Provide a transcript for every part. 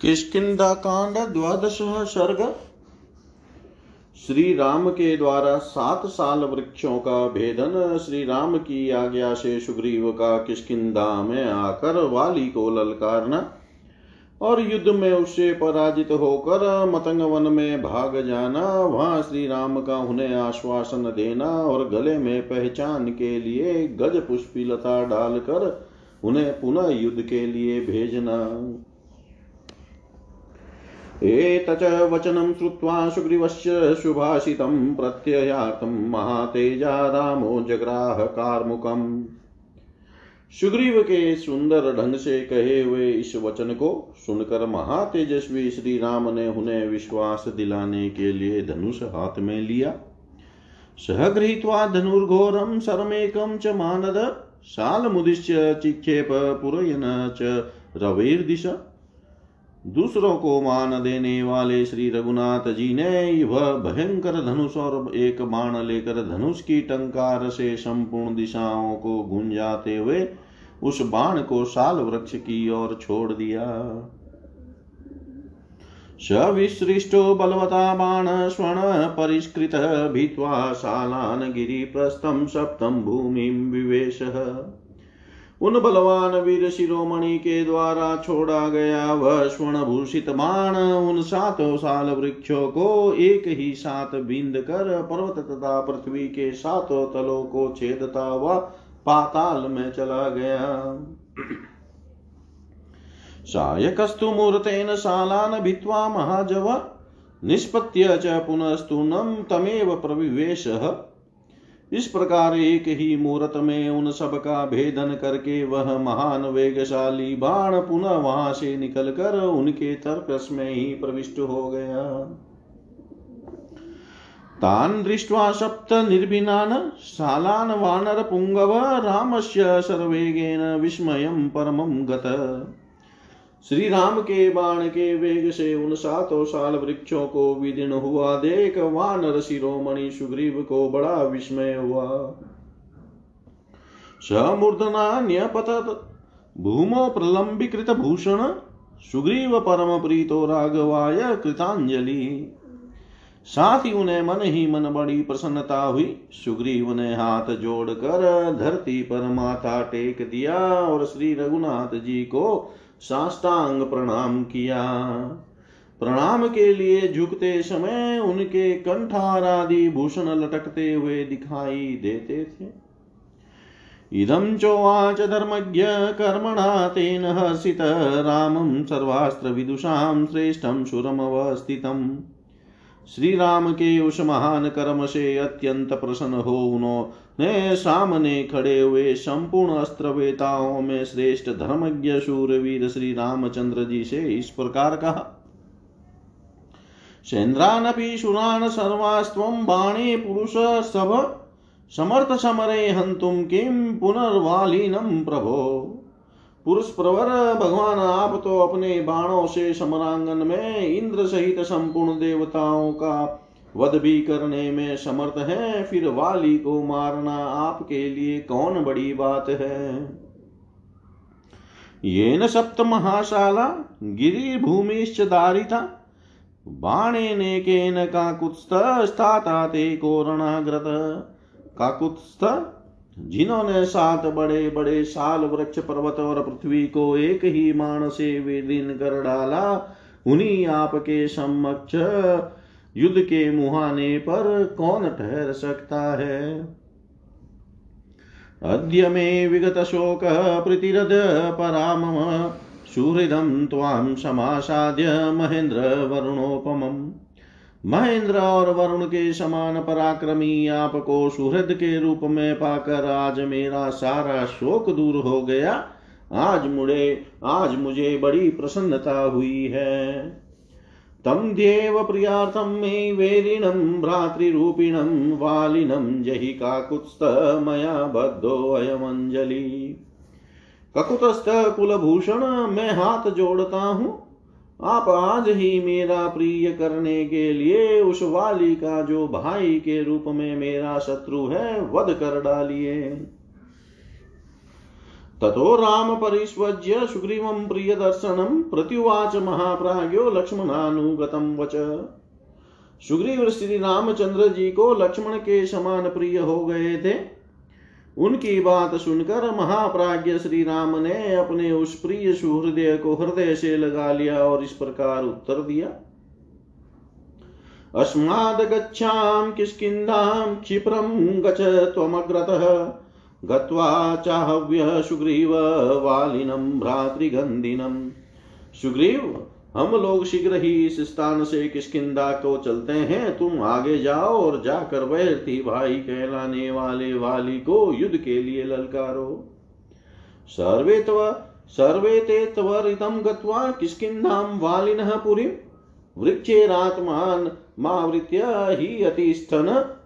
किष्किंधा कांड, द्वादश सर्ग। श्री राम के द्वारा सात साल वृक्षों का भेदन श्री राम की आज्ञा से सुग्रीव का किष्किंधा में आकर वाली को ललकारना और युद्ध में उससे पराजित होकर मतंग वन में भाग जाना, वहाँ श्री राम का उन्हें आश्वासन देना और गले में पहचान के लिए गज पुष्पी लता डालकर उन्हें पुनः युद्ध के लिए भेजना। एतच वचनं श्रुत्वा सुग्रीवस्य सुभाषितं प्रत्ययार्थं महातेजा रामो जग्राह कार्मुकम् सुग्रीव के सुंदर ढंग से कहे हुए इस वचन को सुनकर महातेजस्वी श्री राम ने उन्हें विश्वास दिलाने के लिए धनुष हाथ में लिया। सह सहगृहीत्वा धनुर्घोरम शरमेकम च मानद साल मुदिश्य चिक्षेप पुरयन च रवेर्दिश। दूसरों को मान देने वाले श्री रघुनाथ जी ने वह भयंकर धनुष और एक बाण लेकर धनुष की टंकार से संपूर्ण दिशाओं को गुंजाते हुए उस बाण को साल वृक्ष की ओर छोड़ दिया। सविसृष्टो बलवता बाण स्वर्ण परिष्कृत भित्वा शालान गिरिप्रस्थं सप्तम भूमि विवेश। उन बलवान वीर शिरोमणि के द्वारा छोड़ा गया वह स्वर्ण भूषित बाण उन सातों साल वृक्षों को एक ही साथ बिंद कर पर्वत तथा पृथ्वी के सातों तलों को छेदता हुआ पाताल में चला गया। सायकस्तु मूर्तेन शालान भित्वा महाजव, निष्पत्य च पुनस्तूनम तमेव प्रविवेश। इस प्रकार एक ही मुहूर्त में उन सब का भेदन करके वह महान वेगशाली बाण पुनः वहाँ से निकलकर उनके तर्कस में ही प्रविष्ट हो गया। तान् दृष्ट्वा सप्त निर्भिनान् शालान् वानरपुङ्गव रामस्य सर्वेगेन विस्मयं परमं गत। श्री राम के बाण के वेग से उन सातों साल वृक्षों को विदीर्ण हुआ देख वानर शिरोमणि सुग्रीव को बड़ा विस्मय हुआ। समूर्धना न्यपतत भूमो प्रलंबीकृत भूषण सुग्रीव परम प्रीतो राघवाय कृतांजलि। साथ ही उन्हें मन ही मन बड़ी प्रसन्नता हुई। सुग्रीव ने हाथ जोड़कर धरती पर माथा टेक दिया और श्री रघुनाथ जी को साष्टांग प्रणाम किया। प्रणाम के लिए झुकते समय उनके कंठार आदि भूषण लटकते हुए दिखाई देते थे। इदं चोवाच धर्मज्ञ कर्मणा तेन हर्षित, रामं सर्वास्त्रविदुषां श्रेष्ठं सुरमवस्थितम् श्री राम के उस महान कर्म से अत्यंत प्रसन्न हो उन्होंने सामने खड़े हुए संपूर्ण अस्त्रवेताओं में श्रेष्ठ धर्मज्ञ शूरवीर श्री रामचंद्र जी से इस प्रकार कहा सेन्द्रानपि सुरान् सर्वास्त्वं बाणे पुरुष सब समर्थ समरे हन्तुं किं पुनर्वालीनं प्रभो। पुरुष प्रवर भगवान आप तो अपने बाणों से समरांगन में इंद्र सहित संपूर्ण देवताओं का वध भी करने में समर्थ है, फिर वाली को मारना आपके लिए कौन बड़ी बात है? ये न सप्त महाशाला गिरी भूमिश्च दारिता बाणे ने केन काकुत्स्थ स्थाता ते कोरणाग्रत। काकुत्स्थ, जिन्होंने सात बड़े बड़े साल वृक्ष पर्वत और पृथ्वी को एक ही मान से विलीन कर डाला, उन्हीं आपके समक्ष युद्ध के मुहाने पर कौन ठहर सकता है? अद्य मे विगत शोक प्रीतिरद परामम, सुहृदं त्वां समासाद्य महेन्द्र वरुणोपमम्। महेंद्र और वरुण के समान पराक्रमी आपको सुहृद के रूप में पाकर आज मेरा सारा शोक दूर हो गया। आज मुड़े, आज मुझे बड़ी प्रसन्नता हुई है। तम देव प्रियार्थम मे वेरिणम भ्रातृरूपिणम वालिनम जहि काकुत्स्थ मया बद्धो अयमंजलि ककुतस्थ कुलभूषण, मैं हाथ जोड़ता हूँ। आप आज ही मेरा प्रिय करने के लिए उस वाली का जो भाई के रूप में मेरा शत्रु है, वध कर डालिए। ततो राम परिष्वज्य सुग्रीवं प्रियदर्शनं प्रत्युवाच महाप्राज्ञो लक्ष्मणानुगतं वच। सुग्रीव श्री रामचंद्र जी को लक्ष्मण के समान प्रिय हो गए थे। उनकी बात सुनकर महाप्राज्य श्री राम ने अपने उस प्रिय सुहृदय को हृदय से लगा लिया और इस प्रकार उत्तर दिया। अस्माद् गच्छां किष्किन्धां क्षिप्रं गच त्वमग्रतः। गत्वा चाहव्य सुग्रीव वालिनं भ्रातृगन्धिनं। सुग्रीव, हम लोग शीघ्र ही इस स्थान से किसकिदा को चलते हैं, तुम आगे जाओ और जाकर वैरथी भाई कहलाने वाले वाली को युद्ध के लिए ललकारो। सर्वे तव, सर्वे ते त्वरितं गत्वा किष्किन्धां वालिनः पुरीं। वृक्षेरात्मान मावृत्य ही अतिष्ठन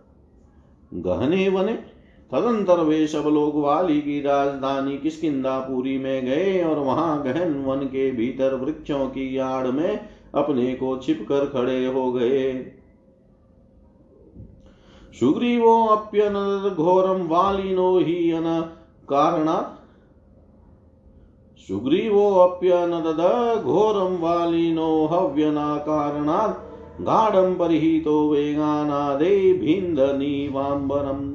गहने वने तदंतर वे सब लोग वाली की राजधानी किसकिदापुरी में गए और वहाँ गहन वन के भीतर वृक्षों की आड़ में अपने को छिप कर खड़े हो गए। सुग्रीवो अप्यन घोरम वालिनो ही अन कारणात्। सुग्रीवोऽप्यनदद घोरं वालिनो हव्यना कारणात्। गाढं परिहितो वेगानादे भिन्दनीवाम्बरम्।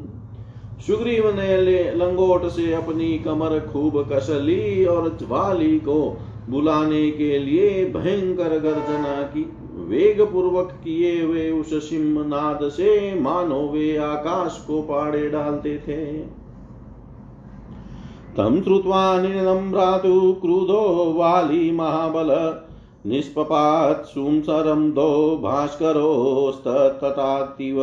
सुग्रीव ने लंगोट से अपनी कमर खूब कस ली और वाली को बुलाने के लिए भयंकर गर्जना की। वेग पूर्वक किए वे उस सिंहनाद से मानो वे आकाश को पाड़े डालते थे। तम श्रुत्वा निनदं भ्रातु क्रुधो वाली महाबल, निष्पपात सुंसरम दो भास्करोस्ततातीव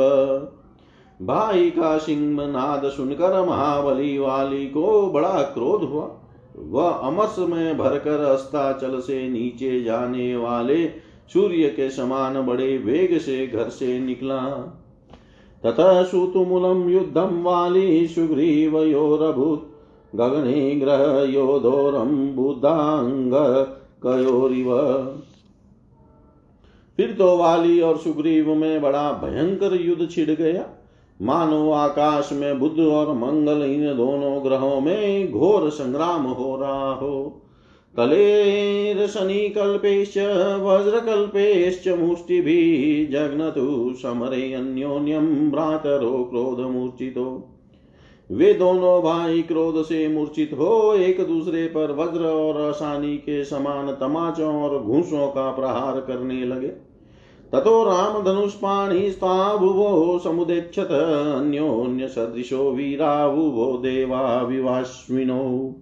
भाई का सिंह नाद सुनकर महाबली वाली को बड़ा क्रोध हुआ। वह अमस में भरकर अस्ताचल से नीचे जाने वाले सूर्य के समान बड़े वेग से घर से निकला। ततः सुतुमूलम युद्धम वाली सुग्रीव सुग्रीवयोरभूत गगने ग्रह योधोरम बुद्धांग कयोरिव। फिर तो वाली और सुग्रीव में बड़ा भयंकर युद्ध छिड़ गया। मानो आकाश में बुद्ध और मंगल इन दोनों ग्रहों में घोर संग्राम हो रहा हो। कलेर शनि कल्पेश वज्र कलेर्शनिकल्पेश्च वज्रकल्पेश्च मुष्टिभिः जग्नतु समरे अन्योन्यं भ्रातरो क्रोधमूर्छितो वे दोनों भाई क्रोध से मूर्छित हो, एक दूसरे पर वज्र और असानी के समान तमाचों और घूसों का प्रहार करने लगे। ततो राम धनुष पाणिस्ताभुवो समुदेक्षत अन्योन्य सदृशो वीराभुवो देवा विवाश्विनो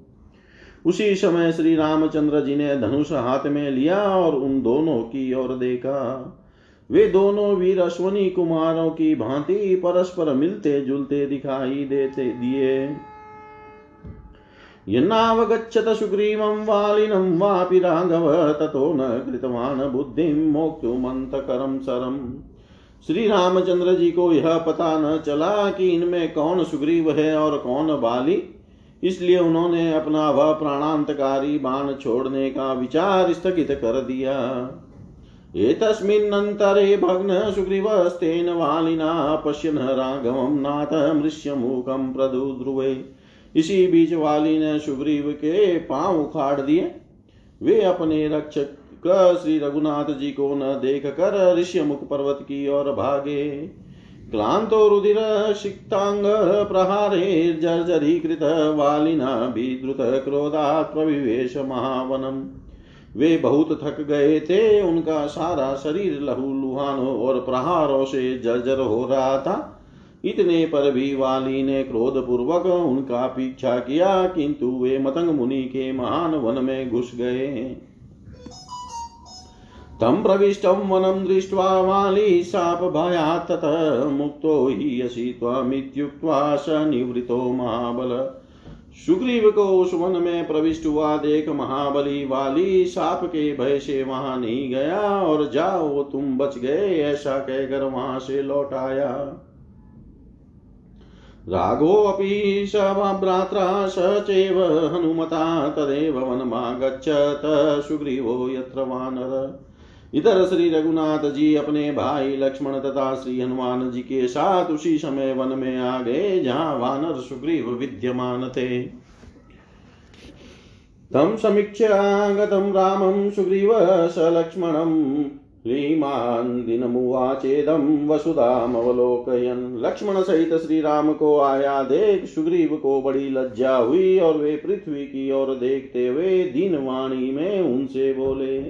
उसी समय श्री रामचंद्र जी ने धनुष हाथ में लिया और उन दोनों की ओर देखा। वे दोनों वीर अश्वनी कुमारों की भांति परस्पर मिलते जुलते दिखाई देते दिए। यन्नावगच्छत सुग्रीवं वालिनं वापि राघव, ततो न कृतवान् बुद्धिं मोक्तुमन्तकरं सरम् श्री। रामचंद्र जी को यह पता न चला कि इनमें कौन सुग्रीव है और कौन बाली। इसलिए उन्होंने अपना वह प्राणांतकारी बाण छोड़ने का विचार स्थगित कर दिया। एतस्मिन्नन्तरे भग्न सुग्रीवस्तेन वालिना पश्यन् राघवं नाथ मृष्यमुखं प्रदुद्रुवे। इसी बीच वाली ने सुग्रीव के पाँव उखाड़ दिए। वे अपने रक्षक श्री रघुनाथ जी को न देख कर ऋष्यमुख पर्वत की ओर भागे। क्लांतो रुधिर सिक्तांग प्रहारे जर्जरीकृत वालिना विद्रुत क्रोधात् प्रविवेश महावनम। वे बहुत थक गए थे, उनका सारा शरीर लहू लुहानों और प्रहारों से जर्जर हो रहा था। इतने पर भी वाली ने क्रोध पूर्वक उनका पीछा किया, किंतु वे मतंग मुनि के महान वन में घुस गए। तम प्रविष्टं वनं दृष्ट्वा वाली शाप भयात् ततः मुक्तो हि असि त्वमित्युक्त्वा स निवृतो महाबल। सुग्रीव को उस वन में प्रविष्ट हुआ देख महाबली वाली साप के भय से वहाँ नहीं गया, और जाओ तुम बच गए, ऐसा कहकर वहाँ से लौट आया। राघोऽपि स भ्रात्रा स चैव हनुमता तदेव वनमागच्छत। सुग्रीवो यत्र वानर। इधर श्री रघुनाथ जी अपने भाई लक्ष्मण तथा श्री हनुमान जी के साथ उसी समय वन में आ गए, जहाँ वानर सुग्रीव विद्यमान थे। तम समीक्ष्य आगतं रामं सुग्रीव स लक्ष्मणं श्रीमान दिनमुवाचेदं वसुधामवलोकयन्। लक्ष्मण सहित श्री राम को आया देख सुग्रीव को बड़ी लज्जा हुई और वे पृथ्वी की ओर देखते हुए दीन वाणी में उनसे बोले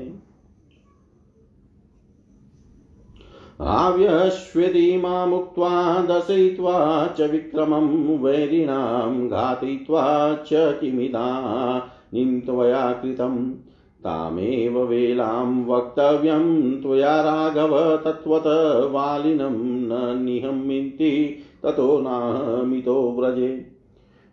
मुक्त्वा, दशयित्वा च विक्रमं, वैरिणां घातयित्वा च किमिदानीं त्वया कृतम्। तामेव वेलां वक्तव्यं त्वया राघव तत्त्वत वालिनं न निहमिति ततो नाहमितो व्रजे।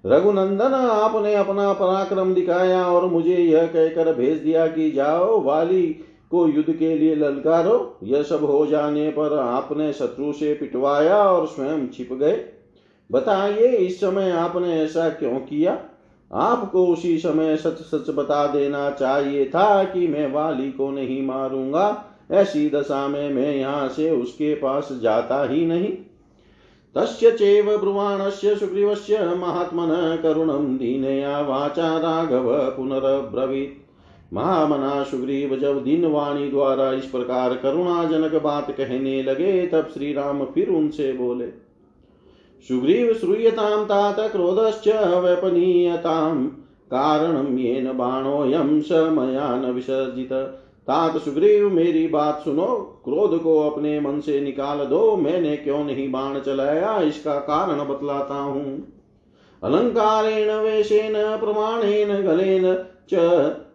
रघुनंदन आपने अपना पराक्रम दिखाया और मुझे यह कहकर भेज दिया कि जाओ वाली को युद्ध के लिए ललकारो, यह सब हो जाने पर आपने शत्रु से पिटवाया और स्वयं छिप गए। बताइए, इस समय आपने ऐसा क्यों किया? आपको उसी समय सच सच बता देना चाहिए था कि मैं वाली को नहीं मारूँगा। ऐसी दशा में मैं यहाँ से उसके पास जाता ही नहीं। तस्य चैव ब्रुवाणस्य सुग्रीवस्य महात्मनः करुणं दीनया वाचा राघव पुनरब्रवीत्। महामना सुग्रीव जब दिन वाणी द्वारा इस प्रकार करुणाजनक बात कहने लगे, तब श्री राम फिर उनसे बोले सुग्रीव श्रूयतां तात क्रोधश्च व्यपनीयतां कारणं येन बाणोऽयं स मया न विसर्जित। तात सुग्रीव मेरी बात सुनो। क्रोध को अपने मन से निकाल दो। मैंने क्यों नहीं बाण चलाया? इसका कारण बतलाता हूँ। अलंकारेण, वेशेन, प्रमाणेन, गलेन च,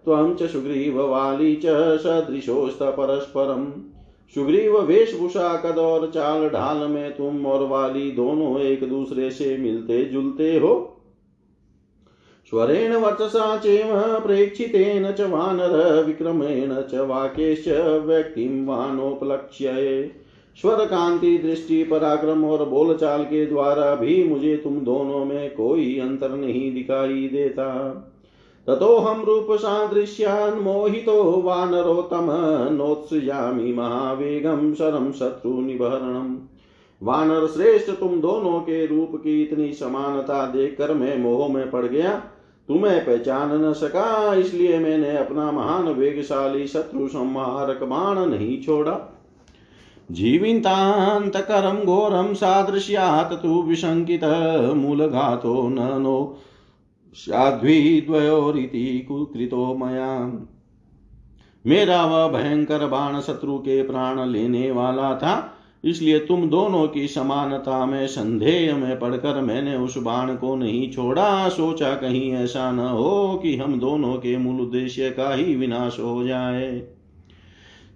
त्वं च च सदृशोस्त परस्परम्। सुग्रीव वेशभूषा कद और चाल ढाल में तुम और वाली दोनों एक दूसरे से मिलते जुलते हो। स्वरेण वर्चसा चेम प्रेक्षितेन च वानर विक्रमेण च वाक्यश्च व्यक्तिं वानोपलक्ष्य स्वर कांति दृष्टि पराक्रम और बोलचाल के द्वारा भी मुझे तुम दोनों में कोई अंतर नहीं दिखाई देता। ततोऽहं रूपसादृश्यान् मोहितो वानरोत्तम नोत्सृजामि महावेगं शरं शत्रुनिबरणम् वानर श्रेष्ठ, तुम दोनों के रूप की इतनी समानता देखकर मैं मोह में पड़ गया। तुम्हें पहचान न सका, इसलिए मैंने अपना महान वेगशाली शत्रु संहारक बाण नहीं छोड़ा। जीवितान्तकरं घोरं सादृश्यात् तु विशङ्कितः मूलघातो न नो स्याद्विद्वयोरिति कुकृतो मया। मेरा वह भयंकर बाण शत्रु के प्राण लेने वाला था, इसलिए तुम दोनों की समानता में संदेह में पड़कर मैंने उस बाण को नहीं छोड़ा। सोचा कहीं ऐसा न हो कि हम दोनों के मूल उद्देश्य का ही विनाश हो जाए।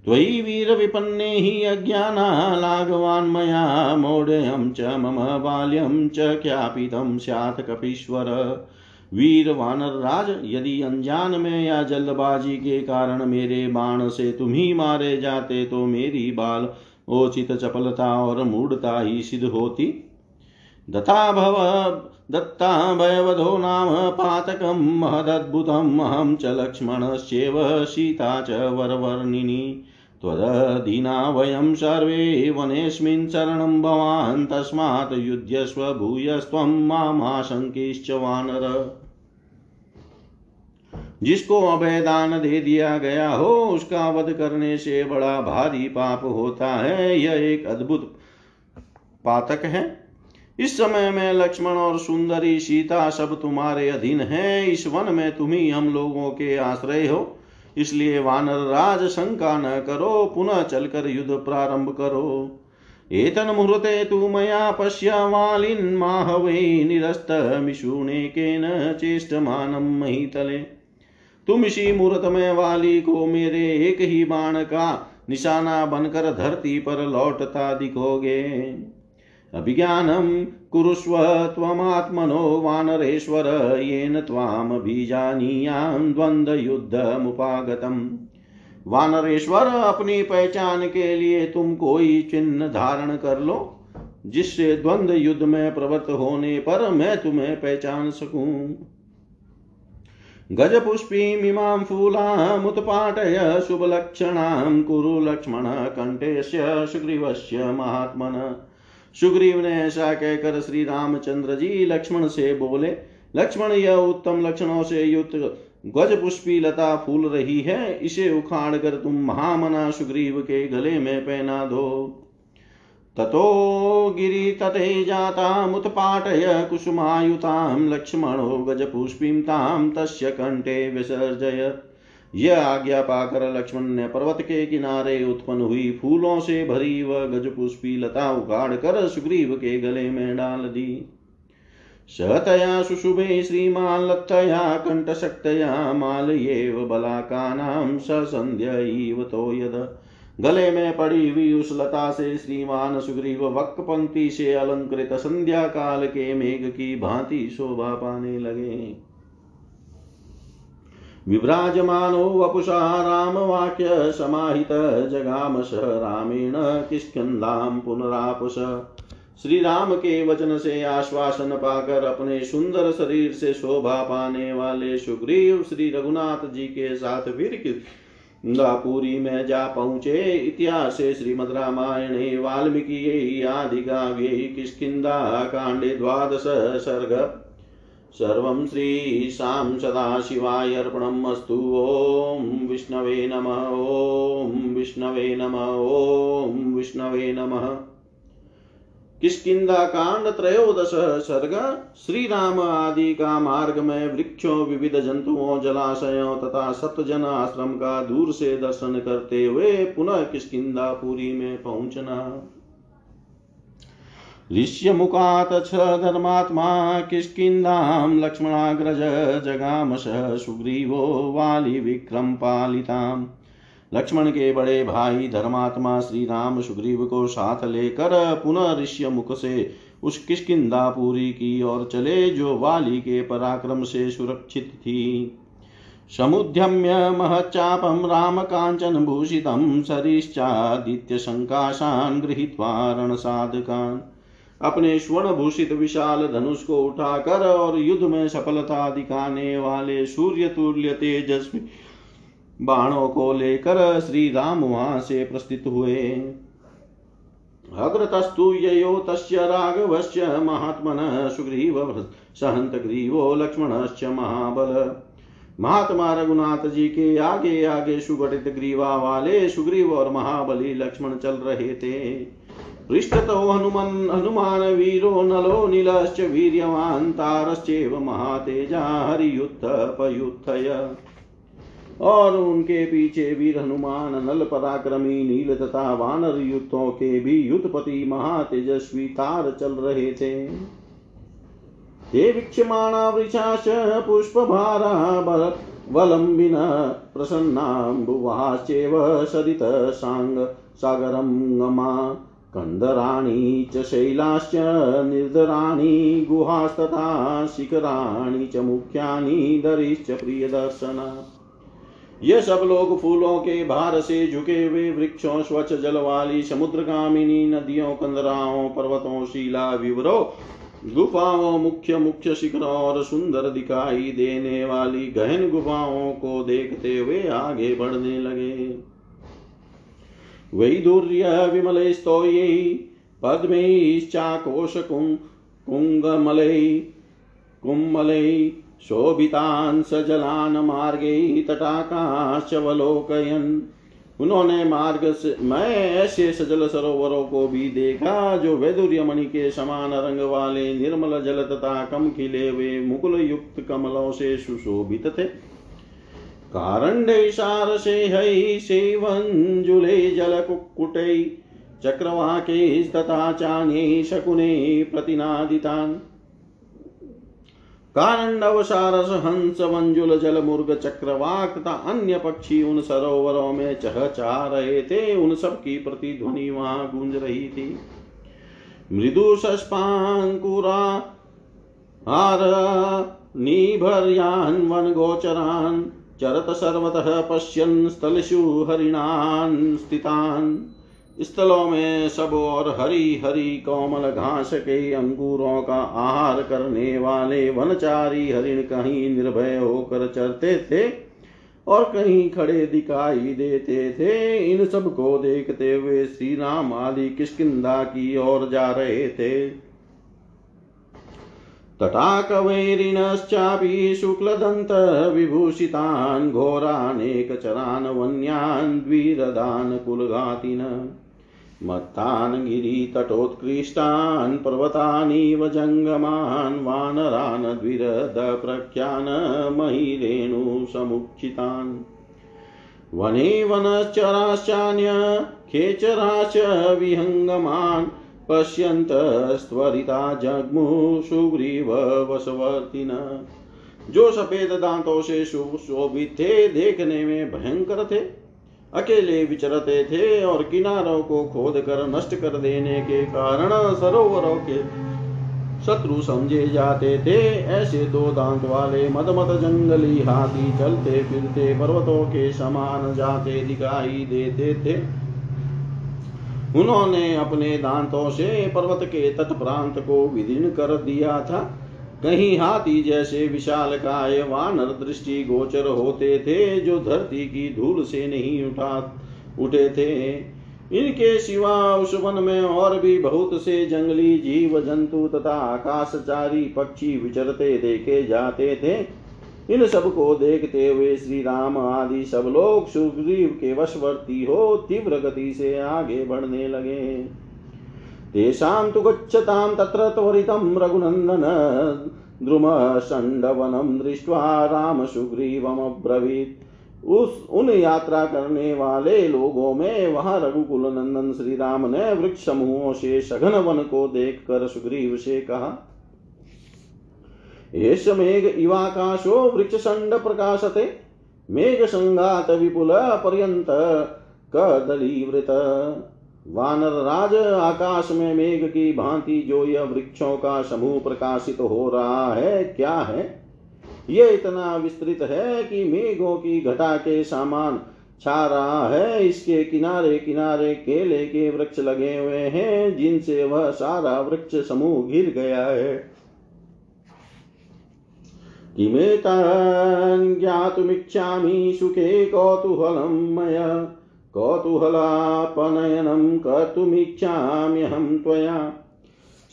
त्वयि वीर विपन्ने हि अज्ञाना, लाघवान् मया, मौढ्यं च मम बाल्यं च ख्यापितं स्यात् कपीश्वर। वीर वानर राज, यदि अनजान में या जल्दबाजी के कारण मेरे बाण से तुम ही मारे जाते तो मेरी बाल ओचित चपलता और मूढ़ता ही सिद्ध होती। दत्ता भव, दत्ता भयवधो नाम, पातकं महदद्भुतम्, अहं च लक्ष्मणश्चेव सीता च वरवर्णिनी। त्वदधीना वयं सर्वे वनेऽस्मिन् शरणं भवान् तस्मात् युध्यस्व भूयस्त्वं मामाशङ्किश्च वानर। जिसको अभयदान दे दिया गया हो, उसका वध करने से बड़ा भारी पाप होता है। यह एक अद्भुत पातक है। इस समय में लक्ष्मण और सुंदरी सीता सब तुम्हारे अधीन हैं। इस वन में तुम ही हम लोगों के आश्रय हो। इसलिए वानर राज शंका न करो, पुनः चलकर युद्ध प्रारंभ करो। एतन मुहूर्ते तु मया पश्य वालिन्माहवै निरस्तमिषुणेकेन चेष्टमानं महीतले। तुम इसी मुहूर्त में वाली को मेरे एक ही बाण का निशाना बनकर धरती पर लौटता दिखोगे। अभिज्ञानं कुरुष्व त्वमात्मनो वानरेश्वर, येन त्वामभिजानीयां द्वन्द्वयुद्धमुपागतम्। वानरेश्वर, अपनी पहचान के लिए तुम कोई चिन्ह धारण कर लो, जिससे द्वंद्व युद्ध में प्रवृत्त होने पर मैं तुम्हें पहचान सकूँ। गजपुष्पीमिमां फूलामुत्पाटय शुभलक्षणां कुरु लक्ष्मण कण्ठेस्य सुग्रीवस्य महात्मन। सुग्रीव ने ऐसा कहकर श्री रामचंद्र जी लक्ष्मण से बोले, लक्ष्मण, यह उत्तम लक्षणों से युक्त गज पुष्पी लता फूल रही है। इसे उखाड़ कर तुम महामना सुग्रीव के गले में पहना दो। ततो गिरितटे जातामुत्पाटय कुसुमायुतां लक्ष्मणो गजपुष्पीं तां तस्य कण्ठे विसर्जय। यह आज्ञा पाकर लक्ष्मण ने पर्वत के किनारे उत्पन्न हुई फूलों से भरी व गजपुष्पी लता उखाड़ कर सुग्रीव के गले में डाल दी। सहतया शुशुभे श्रीमान् लत्तया कण्ठशक्तया मालयेव बलाकानां ससन्ध्य इव तो यद। गले में पड़ी हुई उस लता से श्रीमान सुग्रीव वक् पंक्ति से अलंकृत संध्या काल के मेघ की भांति शोभा पाने लगे। विभ्राजमानो वपुषा रामवाक्य समाहित, जगामश रामेण किष्कन्दां पुनरापुष। श्री राम के वचन से आश्वासन पाकर, अपने सुंदर शरीर से शोभा पाने वाले सुग्रीव श्री रघुनाथ जी के साथ वीर पुरी में जा पहुँचे। इतिहास श्रीमद रामायणे, वाल्मीकि आदि काव्ये, किष्किन्धा काण्डे द्वादश सर्ग सर्वं श्रीशां सदाशिवाय अर्पणम् अस्तु ॐ विष्णवे नमः। ॐ विष्णवे नमः। ॐ विष्णवे नमः। किसकिदा कांड त्रयोदश सर्ग श्री राम आदि का मार्ग में वृक्षों, विविध जंतुओं, जलाशयों तथा सप्तजन आश्रम का दूर से दर्शन करते हुए पुनः किसकिदा पुरी में पहुँचना। ऋष्यमुखात् छ धर्मात्मा किष्किन्दां लक्ष्मणाग्रज जगामश सुग्रीवो पालिताम् लक्ष्मण के बड़े भाई धर्मात्मा श्री राम सुग्रीव को साथ लेकर पुनः ऋष्य मुख से उस किष्किंदापुरी की ओर चले, जो वाली के पराक्रम से सुरक्षित थी। समुद्यम्य महच्चापं रामकाञ्चनभूषितं सरिश्चादित्यशङ्काशान् गृहीत्वा रणसाधकान्। अपने स्वर्ण भूषित विशाल धनुष को उठाकर और युद्ध में सफलता दिखाने वाले सूर्य तुल्य तेजस्वी बाणों को लेकर श्री राम वहाँ से प्रस्थित हुए। अग्रतस्तु यो तस्य राघवस्य महात्मन सुग्रीव सहंत ग्रीवो लक्ष्मणश्च महाबल। महात्मा रघुनाथ जी के आगे आगे सुगठित ग्रीवा वाले सुग्रीव और महाबली लक्ष्मण चल रहे थे। पृष्ठतो हनुमन हनुमान वीरो नलो नीलश्च वीर्यवान्, तारश्चेव महातेजा हरियुत्थ पयुत्थय और उनके पीछे वीर हनुमान, नल पराक्रमी, नील तथा वानर युद्धों के भी युद्धपति महातेजस्वी तार चल रहे थे। ते वीक्षमाणा वृषाश, पुष्पभारा वलम्बिन प्रसन्नाम्बुवाश्चेव सदित साङ्ग सागरं गमा। कन्दराणि च शैलाश्च निर्धराणि गुहास्तथा, शिखराणि च मुख्यानि, दरिश्च प्रियदर्शना। ये सब लोग फूलों के भार से झुके हुए वृक्षों, स्वच्छ जल वाली समुद्रगामिनी, नदियों, कंदराओं, पर्वतों, शिला विवरों, गुफाओं, मुख्य मुख्य शिखरों और सुंदर दिखाई देने वाली गहन गुफाओं को देखते हुए आगे बढ़ने लगे। वैदुर्य विमल स्तोय पद्मैश्चाकोश कुङ्गमलै कुम्मलै शोभितान् सजलान् मार्गे तटाकाशवलोकयन् उन्होंने मार्ग से मैं ऐसे सजल सरोवरों को भी देखा, जो वैदुर्य मणि के समान रंग वाले निर्मल जल तथा कम खिले हुए मुकुल युक्त कमलों से सुशोभित थे। कारण्डे सारसे है सेवंजुले जल कुक्कुटे चक्रवाके तथा चान्ये शकुने प्रतिनादितान्। कारंडव सारस हंस मंजुल जल मुर्ग चक्रवाक तथा अन्य पक्षी उन सरोवरों में चह चाह रहे थे उन सब की प्रतिध्वनि वहाँ गूंज रही थी। मृदु सस्पाकुरा हार निभर्यान् वन गोचरान् चरत सर्वतः पश्यन् स्थलशु हरिणान् स्थितान्। स्थलों में सब और हरी हरी कोमल घास के अंगूरों का आहार करने वाले वनचारी हरिण कहीं निर्भय होकर चरते थे और कहीं खड़े दिखाई देते थे। इन सबको देखते हुए श्री राम आदि किसकिदा की ओर जा रहे थे। तटाकवैरिणश्चापि शुक्लदन्तविभूषितान् घोरानेकचरान् वन्यान् द्विरदान् कुलघातिन मत्तान् गिरितटोत्कृष्टान् पर्वतानीव जङ्गमान् वानरान् द्विरदप्रख्यान् महिरेणुसमुक्षितान् वने वनश्चराश्चान्य खेचराश्च विहङ्गमान् पश्यन्तस्त्वरिता जग्मुषुग्रीव वशवर्तिन जो सफ़ेद दांतों से सुशोभित थे, देखने में भयंकर थे। अकेले विचरते थे और किनारों को खोद कर नष्ट कर देने के कारण सरोवरों के शत्रु समझे जाते थे। ऐसे दो दांत वाले मदमद जंगली हाथी चलते फिरते पर्वतों के समान जाते दिखाई देते थे। उन्होंने अपने दांतों से पर्वत के तट प्रांत को विदीर्ण कर दिया था। कहीं हाथी जैसे विशाल काय वानर दृष्टि गोचर होते थे, जो धरती की धूल से नहीं उठा, उठे थे। इनके सिवा उस वन में और भी बहुत से जंगली जीव जंतु तथा आकाशचारी पक्षी विचरते देखे जाते थे। इन सबको देखते हुए श्री राम आदि सब लोग सुग्रीव के वशवर्ती हो तीव्र गति से आगे बढ़ने लगे। तेषां तु गच्छतां तत्र त्वरितं रघुनन्दन। द्रुमशण्डवनं दृष्ट्वा रामसुग्रीवमब्रवीत् उस, उन यात्रा करने वाले लोगों में वहाँ रघुकुल नंदन श्री राम ने वृक्ष समूहों से सघन वन को देखकर सुग्रीव से कहा एष मेघ इवाकाशो वृक्षसण्ड प्रकाशते मेघ संघात विपुल पर्यंत कदलीवृत। वानर राज आकाश में मेघ की भांति जो यह वृक्षों का समूह प्रकाशित हो रहा है, क्या है? ये इतना विस्तृत है कि मेघों की घटा के सामान छा रहा है। इसके किनारे किनारे केले के वृक्ष लगे हुए हैं, जिनसे वह सारा वृक्ष समूह घिर गया है। किमेतान् ज्ञातुमिच्छामि सुखे कौतूहलं मया कौतूहलापनयनं कर्तुमिच्छाम्यहं त्वया।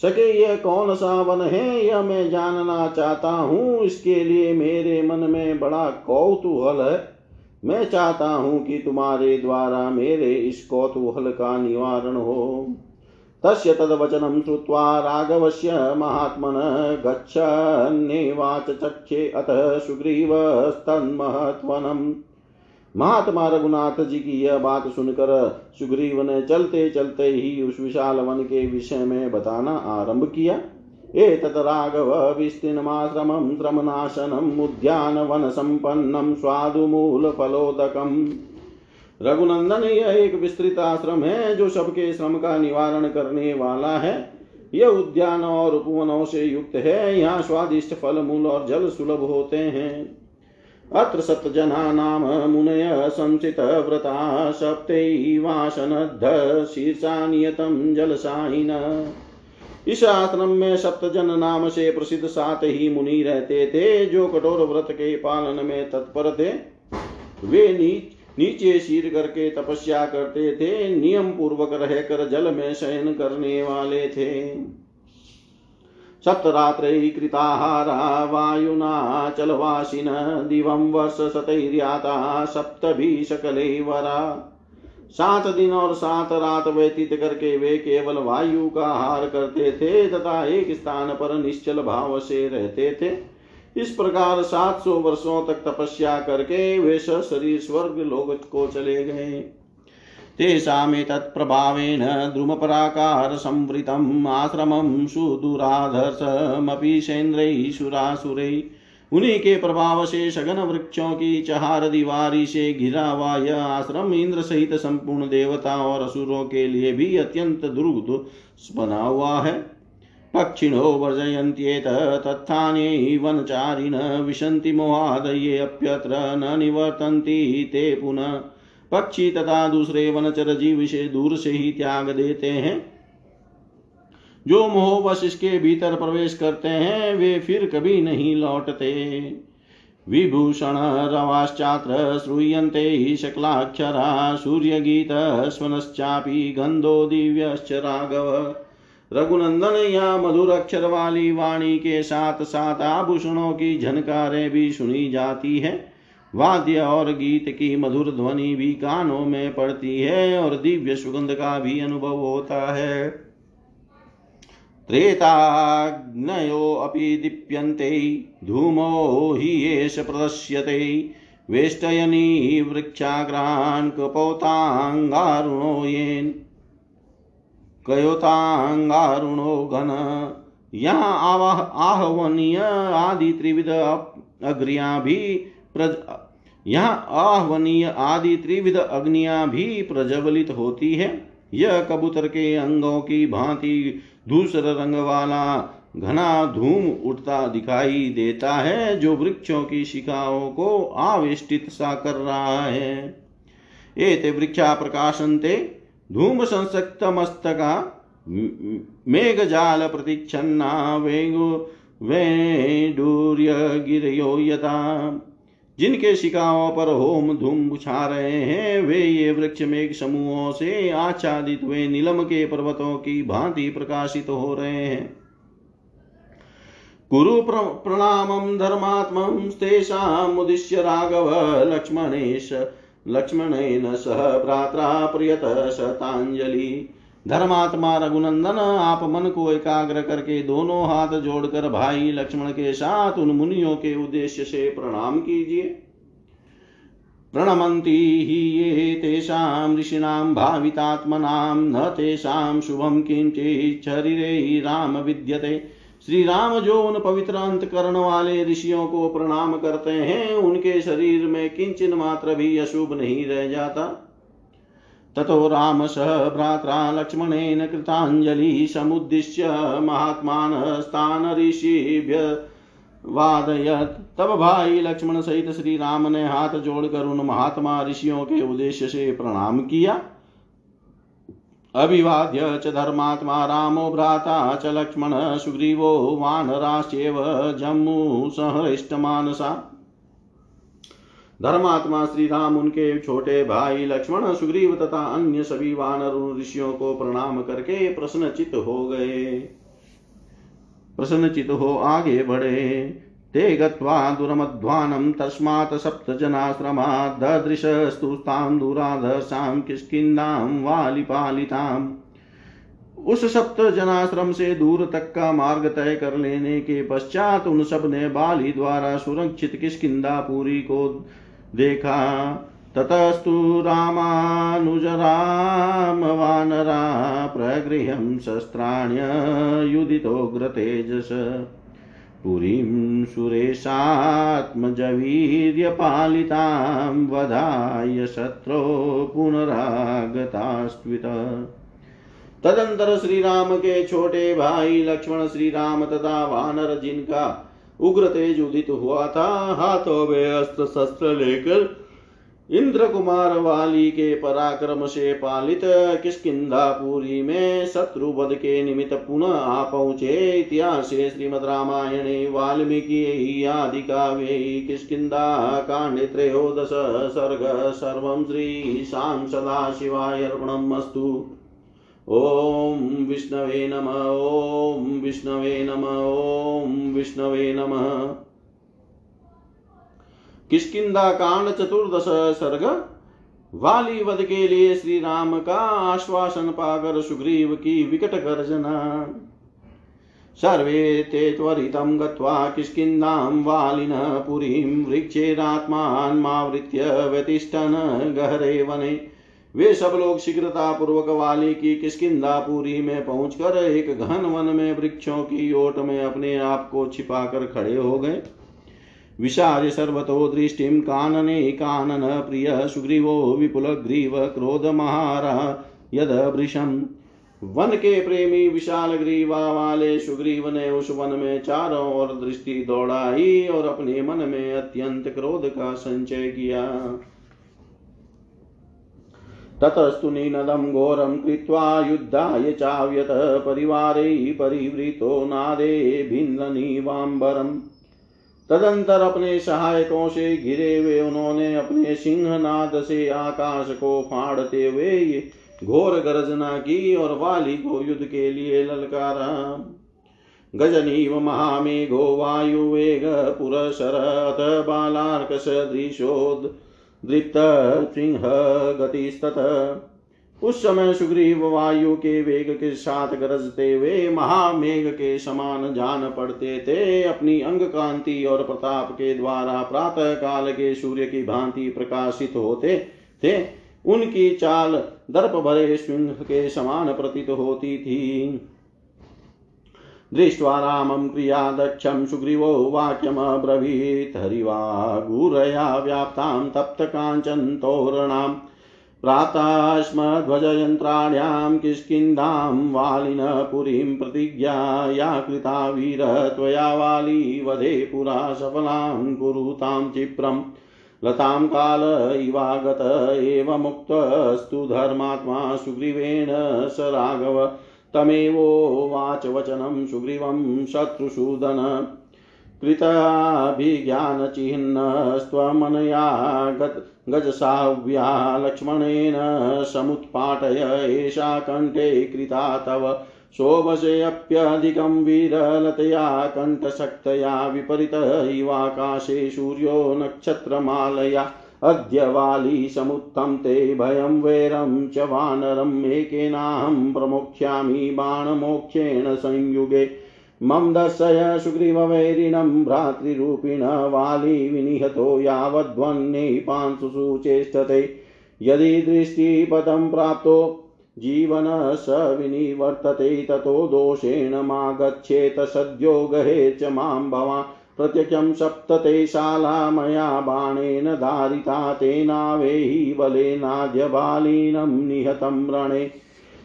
सके यह कौन सा वन है, यह मैं जानना चाहता हूँ, इसके लिए मेरे मन में बड़ा कौतूहल है। मैं चाहता हूँ कि तुम्हारे द्वारा मेरे इस कौतूहल का निवारण हो। तस्य तद्वचनं श्रुत्वा राघवस्य महात्मन गच्छन्नेवाच चक्षे अतः सुग्रीवस्तन्महत्वनम् महात्मा रघुनाथ जी की यह बात सुनकर सुग्रीव ने चलते चलते ही उस विशाल वन के विषय में बताना आरंभ किया। एतत् राघव विस्तीर्णमाश्रमं श्रमनाशनम्, उद्यानवनसम्पन्नं, स्वादुमूलफलोदकम्। रघुनंदन यह एक विस्तृत आश्रम है, जो सबके श्रम का निवारण करने वाला है। यह उद्यान और उपवनों से युक्त है। यहाँ स्वादिष्ट फल मूल और जल सुलभ होते हैं। अत्र सप्तजनानां मुनय संसितव्रता सप्तैवासनद्ध शीर्षा नियतं जलसायिन इस आश्रम में सप्तजन नाम से प्रसिद्ध सात ही मुनि रहते थे, जो कठोर व्रत के पालन में तत्पर थे। वे नीच नीचे शीर करके तपस्या करते थे, नियम पूर्वक रहकर जल में शयन करने वाले थे। सप्तरात्रै कृताहारा वायुनाचलवासिन वर्षशतैर्याता सप्तभिः सकले वरा। सात दिन और सात रात व्यतीत करके वे केवल वायु का हार करते थे, तथा एक स्थान पर निश्चल भाव से रहते थे। इस प्रकार सात सौ वर्षों तक तपस्या करके वे शरीर, स्वर्ग लोग को चले गए। तेषामेतत्प्रभावेन द्रुमपराकारसंवृतम् आश्रमं सुदुराधर्षमपि सेन्द्रैः, सुरासुरैः। उन्हीं के प्रभाव से सघन वृक्षों की चहार दीवारी से घिरा हुआ यह आश्रम इंद्र सहित संपूर्ण देवता और असुरों के लिए भी अत्यंत दुर्ग बना हुआ है। पक्षिणो वर्जयन्त्येत तत्थान्यै वनचारिण विशन्ति मोहादये अप्यत्र न निवर्तन्ति ते पुनः। पक्षी तथा दूसरे वनचर जीव से दूर से ही त्याग देते हैं। जो मोहवश इसके भीतर प्रवेश करते हैं, वे फिर कभी नहीं लौटते। विभूषण रवाश्चात्र श्रूयन्ते हि शकलाक्षरा, सूर्यगीत स्वनश्चापि गन्धो दिव्यश्च राघव। रघुनंदन या मधुर अक्षर वाली वाणी के साथ साथ आभूषणों की झनकारें भी सुनी जाती है। वाद्य और गीत की मधुर ध्वनि भी कानों में पड़ती है और दिव्य सुगंध का भी अनुभव होता है। त्रेताग्नयोऽपि दीप्यन्ते, धूमो हि एष प्रदश्यते वेष्टयनी वृक्षाग्रान् कपोताङ्गारुणो येन। कयोताङ्गारुणो घन। यहाँ आवाह आहवनीय आदि त्रिविध अग्रिया भी प्रज यहाँ आहवनीय आदि त्रिविध अग्नियाँ भी प्रज्वलित होती है। यह कबूतर के अंगों की भांति दूसर रंग वाला घना धूम उठता दिखाई देता है, जो वृक्षों की शिखाओं को आविष्टित सा कर रहा है। एते वृक्षा प्रकाशन्ते धूम संसक्त मस्तका मेघ जाल प्रतीक्षन्ना वेगो वैडूर्य गिरयो यथा। जिनके शिकाओं पर होम धूम बुछा रहे हैं, वे ये वृक्ष मेघ समूहों से आच्छादित हुए नीलम के पर्वतों की भांति प्रकाशित हो रहे हैं। कुरु प्रणामं धर्मात्मं तेषामुद्दिश्य राघव लक्ष्मणेश लक्ष्मणेन सह भ्रात्रा प्रियत शतांजलि धर्मात्मा रघुनंदन आप मन को एकाग्र करके दोनों हाथ जोड़कर भाई लक्ष्मण के साथ उन मुनियों के उद्देश्य से प्रणाम कीजिए। प्रणमन्ति हि ये तेषां ऋषीणां भावितात्मनां न तेषां शुभं किञ्चित् शरीरे राम विद्यते। श्री राम जो उन पवित्र अंतकरण वाले ऋषियों को प्रणाम करते हैं, उनके शरीर में किंचन मात्र भी अशुभ नहीं रह जाता। ततो राम सह भ्रात्रा लक्ष्मणेन कृताञ्जलि समुद्दिश्य महात्मानस्तान् ऋषिभ्य वादयत। तब भाई लक्ष्मण सहित श्री राम ने हाथ जोड़कर उन महात्मा ऋषियों के उद्देश्य से प्रणाम किया। अभिवाद्य च धर्मात्मा रामो भ्राता च लक्ष्मण सुग्रीवो वानराश्चैव जम्मू सहृष्टमानसा धर्मात्मा श्री राम उनके छोटे भाई लक्ष्मण, सुग्रीव तथा अन्य सभी वानर ऋषियों को प्रणाम करके प्रश्नचित हो गए। प्रश्नचित हो आगे बढ़े। ते गत्वा दुरमध्वानं तस्मात् सप्तजनाश्रमात् ददृशस्तु तां दुराधर्षां किष्किन्दां वालिपालिताम्। उस सप्त जनाश्रम से दूर तक का मार्ग तय कर लेने के पश्चात उन सबने बाली द्वारा सुरक्षित किष्किंदापुरी को देखा। ततस्तु रामानुजरामवानरा प्रगृहं शस्त्राण्ययुदितोग्रतेजस। पुरीं सुरेशात्मजवीर्यपालितां वधाय शत्रो पुनरागतास्त्वित। तदंतर श्री राम के छोटे भाई लक्ष्मण श्री राम तथा वानर जिनका उग्र तेज उदित हुआ था, हाथों में अस्त्र शस्त्र लेकर इंद्र कुमार वाली के पराक्रम से पालित किसकिदापुरी में शत्रु वध के निमित्त पुनः आ पहुँचे। इतिहास श्रीमद रामायणे, वाल्मीकि, आदि काव्ये किसकिदा कांडे त्रयोदश सर्ग, सर्व श्री शाम सदा शिवाय अर्पणमस्तु ॐ विष्णवे नम, ॐ विष्णवे नम, ॐ विष्णवे नमः। किष्किंदा कांड चतुर्दश सर्ग वाली वध के लिए श्री राम का आश्वासन पाकर सुग्रीव की विकट गर्जना। सर्वे ते त्वरितं गत्वा किष्किन्दां वालिनः पुरीं वृक्षेरात्मान्मावृत्य व्यतिष्ठन् गहरे वने। वे सब लोग शीघ्रता पूर्वक वाली की किसकिदापुरी में पहुंचकर एक घन वन में वृक्षों की ओट में अपने आप को छिपा कर खड़े हो गए। विशार्य सर्वतो दृष्टिम कानने कानन प्रिय सुग्रीवो विपुल ग्रीव क्रोध महारा यद वृषम वन के प्रेमी विशाल ग्रीवा वाले सुग्रीव ने उस वन में चारों ओर दृष्टि दौड़ाई और अपने मन में अत्यंत क्रोध का संचय किया। ततस्तु निनदं घोरं कृत्वा युद्धाय चाव्यत परिवारे परिवृतो नादे भिन्ननीवाम्बरम्। तदंतर अपने सहायकों से घिरे हुए उन्होंने अपने सिंहनाद से आकाश को फाड़ते हुए घोर गर्जना की और वाली को युद्ध के लिए ललकारा। गजनीव महामेघो वायुवेग पुरशरथ बालार्कसदृशोदृप्त सिंह गतिस्तत। उस समय सुग्रीव वायु के वेग के साथ गरजते हुए महामेघ के समान जान पड़ते थे। अपनी अंग कांति और प्रताप के द्वारा प्रातः काल के सूर्य की भांति प्रकाशित होते थे। उनकी चाल दर्प भरे सिंह के समान प्रतीत होती थी। दृष्ट्वा रामं क्रियादक्षं सुग्रीवो वाक्यमब्रवीत् हरिवा गुरया व्याप्तां तप्तकाञ्चन्तोरणाम् प्रातास्मध्वजयन्त्राण्यां किष्किन्धां वालिन पुरीं प्रतिज्ञा, या कृता वीर, त्वया वाली, वधे पुरा सफलां कुरुतां चिप्रम् लतां काल इवागत, एव मुक्तस्तु धर्मात्मा सुग्रीवेण स राघव। तमेवोवाच वचनं सुग्रीवं शत्रुसूदन कृताभिज्ञानचिह्नस्त्वमनया गजसाव्या लक्ष्मणेन समुत्पाटय एषा कण्ठे कृता तव। शोभसेऽप्यधिकं वीरलतया कण्ठशक्तया विपरीत इवाकाशे सूर्यो नक्षत्रमालया। अद्य वाली समुत्थं ते भयं वैरं च वानरम् एकेनाहं प्रमोक्ष्यामि बाणमोक्षेण संयुगे। मम दर्शय सुग्रीववैरिणं भ्रातृरूपिण वाली विनिहतो यावद्वन्ने पांसुषु चेष्टते यदि दृष्टिपदं प्राप्तो, जीवन स विनिवर्तते, ततो दोषेण मा गच्छेत सद्यो गहे च माँ भवान्। प्रत्यक्षं सप्तते शाला मया बाणेन धारिता, तेनावेहि बलेनाद्य बालीनं निहतं रणे।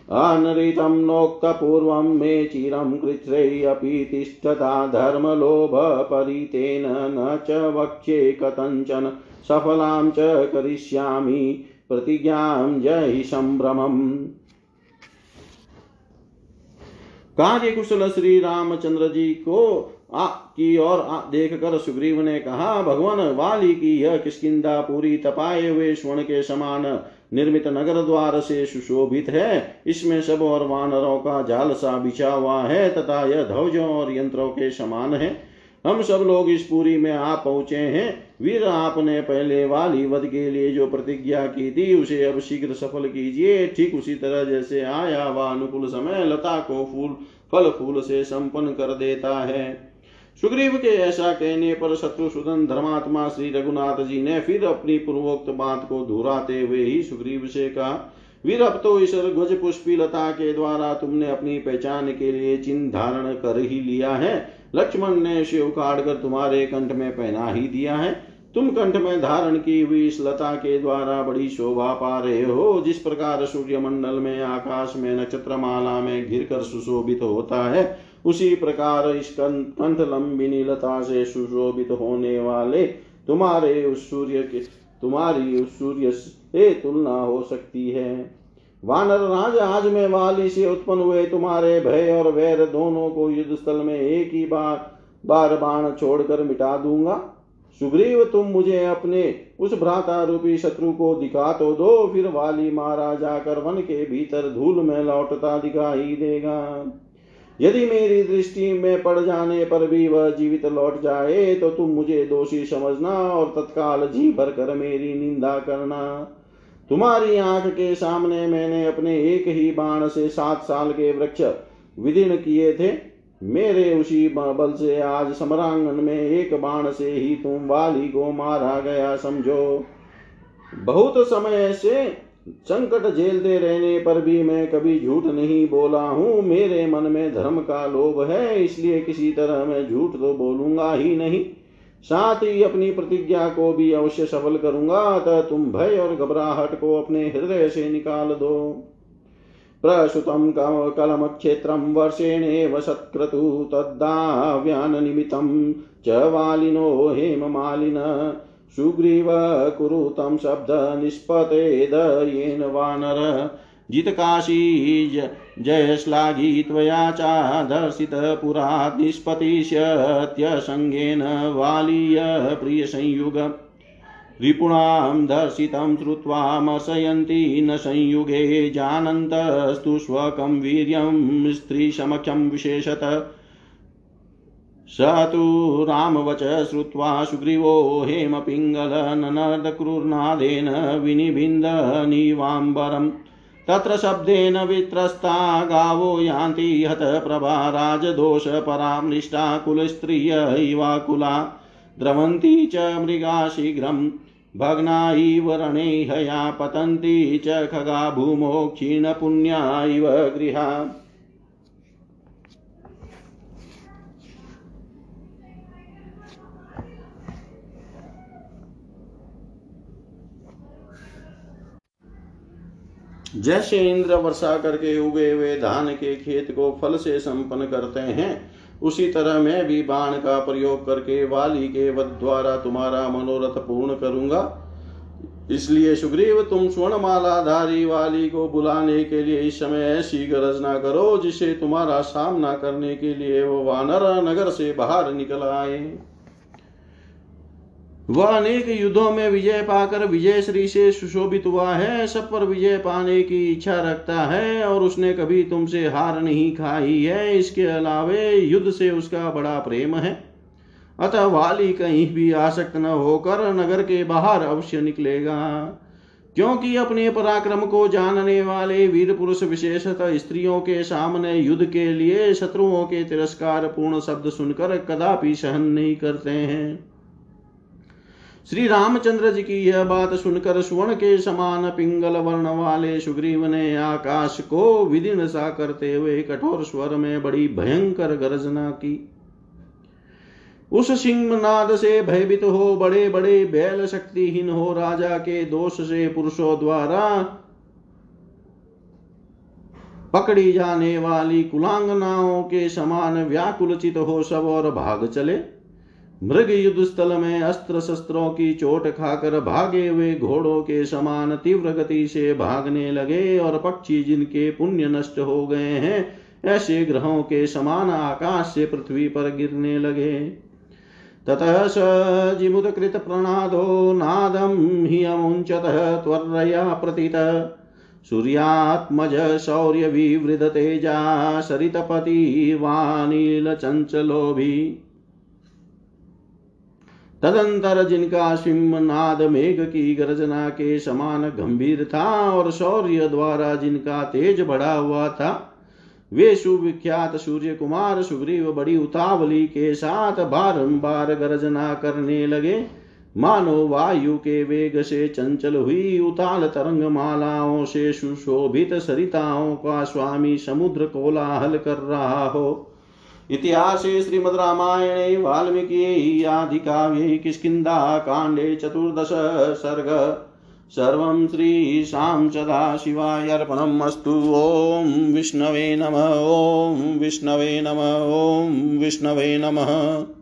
अनृतं नोक्तपूर्वं मे चिरं कृच्छ्रैरपि तिष्ठता धर्मलोभपरितेन न च वक्ष्ये कथञ्चन सफलां च करिष्यामि प्रतिज्ञां जहि सम्भ्रमम् कार्य कुशल श्री रामचंद्र जी को की ओर देख कर सुग्रीव ने कहा, भगवान, वाली की यह किसकिदा पूरी तपाए हुए स्वर्ण के समान निर्मित नगर द्वार से सुशोभित है। इसमें सब और वानरों का जाल सा बिछा हुआ है तथा यह ध्वजों और यंत्रों के समान है। हम सब लोग इस पूरी में आ पहुँचे हैं। वीर, आपने पहले वाली वध के लिए जो प्रतिज्ञा की थी, उसे अब शीघ्र सफल कीजिए। ठीक उसी तरह जैसे आया वह अनुकूल समय लता को फूल, फल फूल से संपन्न कर देता है। सुग्रीव के ऐसा कहने पर शत्रुसूदन धर्मात्मा श्री रघुनाथ जी ने फिर अपनी पूर्वोक्त बात को दोहराते हुए ही सुग्रीव से कहा, वीर अब तो इस ध्वज पुष्पी लता के द्वारा तुमने अपनी पहचान के लिए चिन्ह धारण कर ही लिया है। लक्ष्मण ने शिव काट कर तुम्हारे कंठ में पहना ही दिया है। तुम कंठ में धारण की हुई इस लता के द्वारा बड़ी शोभा पा रहे हो। जिस प्रकार सूर्य मंडल में, आकाश में नक्षत्र माला में घिर कर सुशोभित होता है उसी प्रकार इस कंठ लंबिनी लता से सुशोभित होने वाले तुम्हारे उस सूर्य के, तुम्हारी उस सूर्य से तुलना हो सकती है। वानर राज आज में वाली से उत्पन्न हुए तुम्हारे भय और वैर दोनों को युद्ध स्थल में एक ही बार बार बाण छोड़कर मिटा दूँगा। सुग्रीव, तुम मुझे अपने उस भ्राता रूपी शत्रु को दिखा तो दो, फिर वाली मारा जाकर वन के भीतर धूल में लौटता दिखाई देगा। यदि मेरी दृष्टि में पड़ जाने पर भी वह जीवित लौट जाए तो तुम मुझे दोषी समझना और तत्काल जी भर कर मेरी निंदा करना। तुम्हारी आँख के सामने मैंने अपने एक ही बाण से सात साल के वृक्ष विदीर्ण किए थे। मेरे उसी बल से आज समरांगन में एक बाण से ही तुम वाली को मारा गया, समझो। बहुत समय से संकट झेलते रहने पर भी मैं कभी झूठ नहीं बोला हूँ। मेरे मन में धर्म का लोभ है, इसलिए किसी तरह मैं झूठ तो बोलूँगा ही नहीं। साथ ही अपनी प्रतिज्ञा को भी अवश्य सफल करूँगा, अतः तुम भय और घबराहट को अपने हृदय से निकाल दो। प्रसुतम प्रसुतं कलमक्षेत्रं वर्षेणेव सत्क्रतु तद्दाव्याननिमित्तं च वालिनो हेममालिन सुग्रीव कुरु तं शब्दनिष्पतेद येन वानर। जितकाशी जयश्लाघी त्वया चादर्शितः पुरा निष्पतिष्यत्यसङ्गेन वालीय प्रियसंयुग रिपुणां दर्शितं श्रुत्वामशयन्ति न संयुगे जानन्तस्तु स्वकं वीर्यं स्त्रीसमक्षं विशेषत। स तु रामवच श्रुत्वा सुग्रीवो हेमपिङ्गलननदक्रुर्नादेन विनिबिन्दनिवाम्बरम्। तत्र शब्देन वित्रस्ता गावो यान्ति हतप्रभा राजदोषपरामृष्टा कुलस्त्रिय इवाकुला। द्रवन्ति च मृगा शीघ्रं भग्ना इव रणे हया, पतन्ति च खगा भूमो क्षीणपुण्या इव गृहा। जैसे इंद्र वर्षा करके उगे हुए धान के खेत को फल से संपन्न करते हैं, उसी तरह मैं भी बाण का प्रयोग करके वाली के वध द्वारा तुम्हारा मनोरथ पूर्ण करूँगा। इसलिए सुग्रीव, तुम स्वर्णमालाधारी वाली को बुलाने के लिए इस समय ऐसी गरजना करो, जिसे तुम्हारा सामना करने के लिए वो वानर नगर से बाहर निकल आए। वह अनेक युद्धों में विजय पाकर विजय श्री से सुशोभित हुआ है, सब पर विजय पाने की इच्छा रखता है और उसने कभी तुमसे हार नहीं खाई है। इसके अलावे युद्ध से उसका बड़ा प्रेम है। अतः वाली कहीं भी आसक्त न होकर नगर के बाहर अवश्य निकलेगा। क्योंकि अपने पराक्रम को जानने वाले वीर पुरुष विशेषतः स्त्रियों के सामने युद्ध के लिए शत्रुओं के तिरस्कार पूर्ण शब्द सुनकर कदापि सहन नहीं करते हैं। श्री रामचंद्र जी की यह बात सुनकर स्वर्ण के समान पिंगल वर्ण वाले सुग्रीव ने आकाश को विदिन सा करते हुए कठोर स्वर में बड़ी भयंकर गर्जना की। उस सिंहनाद से भयभीत हो बड़े बड़े बैल शक्तिहीन हो राजा के दोष से पुरुषों द्वारा पकड़ी जाने वाली कुलांगनाओं के समान व्याकुलचित हो सब और भाग चले। मृग युद्ध स्थल में अस्त्र शस्त्रों की चोट खाकर भागे हुए घोड़ों के समान तीव्र गति से भागने लगे और पक्षी जिनके पुण्य नष्ट हो गए हैं, ऐसे ग्रहों के समान आकाश से पृथ्वी पर गिरने लगे। ततः स जिमुदकृत प्रणादो नादम हि अमुञ्चतः त्वर्रया प्रथित सूर्यात्मज सरितपति वानिलचञ्चलोभि। तदंतर जिनका सिंहनाद मेघ की गर्जना के समान गंभीर था और शौर्य द्वारा जिनका तेज बढ़ा हुआ था, वे सुविख्यात सूर्य कुमार सुग्रीव बड़ी उतावली के साथ बारंबार गर्जना करने लगे। मानो वायु के वेग से चंचल हुई उताल तरंग मालाओं से सुशोभित सरिताओं का स्वामी समुद्र कोलाहल कर रहा हो। इतिहासे श्रीमद्रामायणे वाल्मीकि आदिकाव्ये किष्किन्धाकाण्डे चतुर्दश सर्ग। सर्वं श्रीशां सदाशिवाय अर्पणम् अस्तु ॐ विष्णवे नम। ॐ विष्णवे नम। ॐ विष्णवे नमः।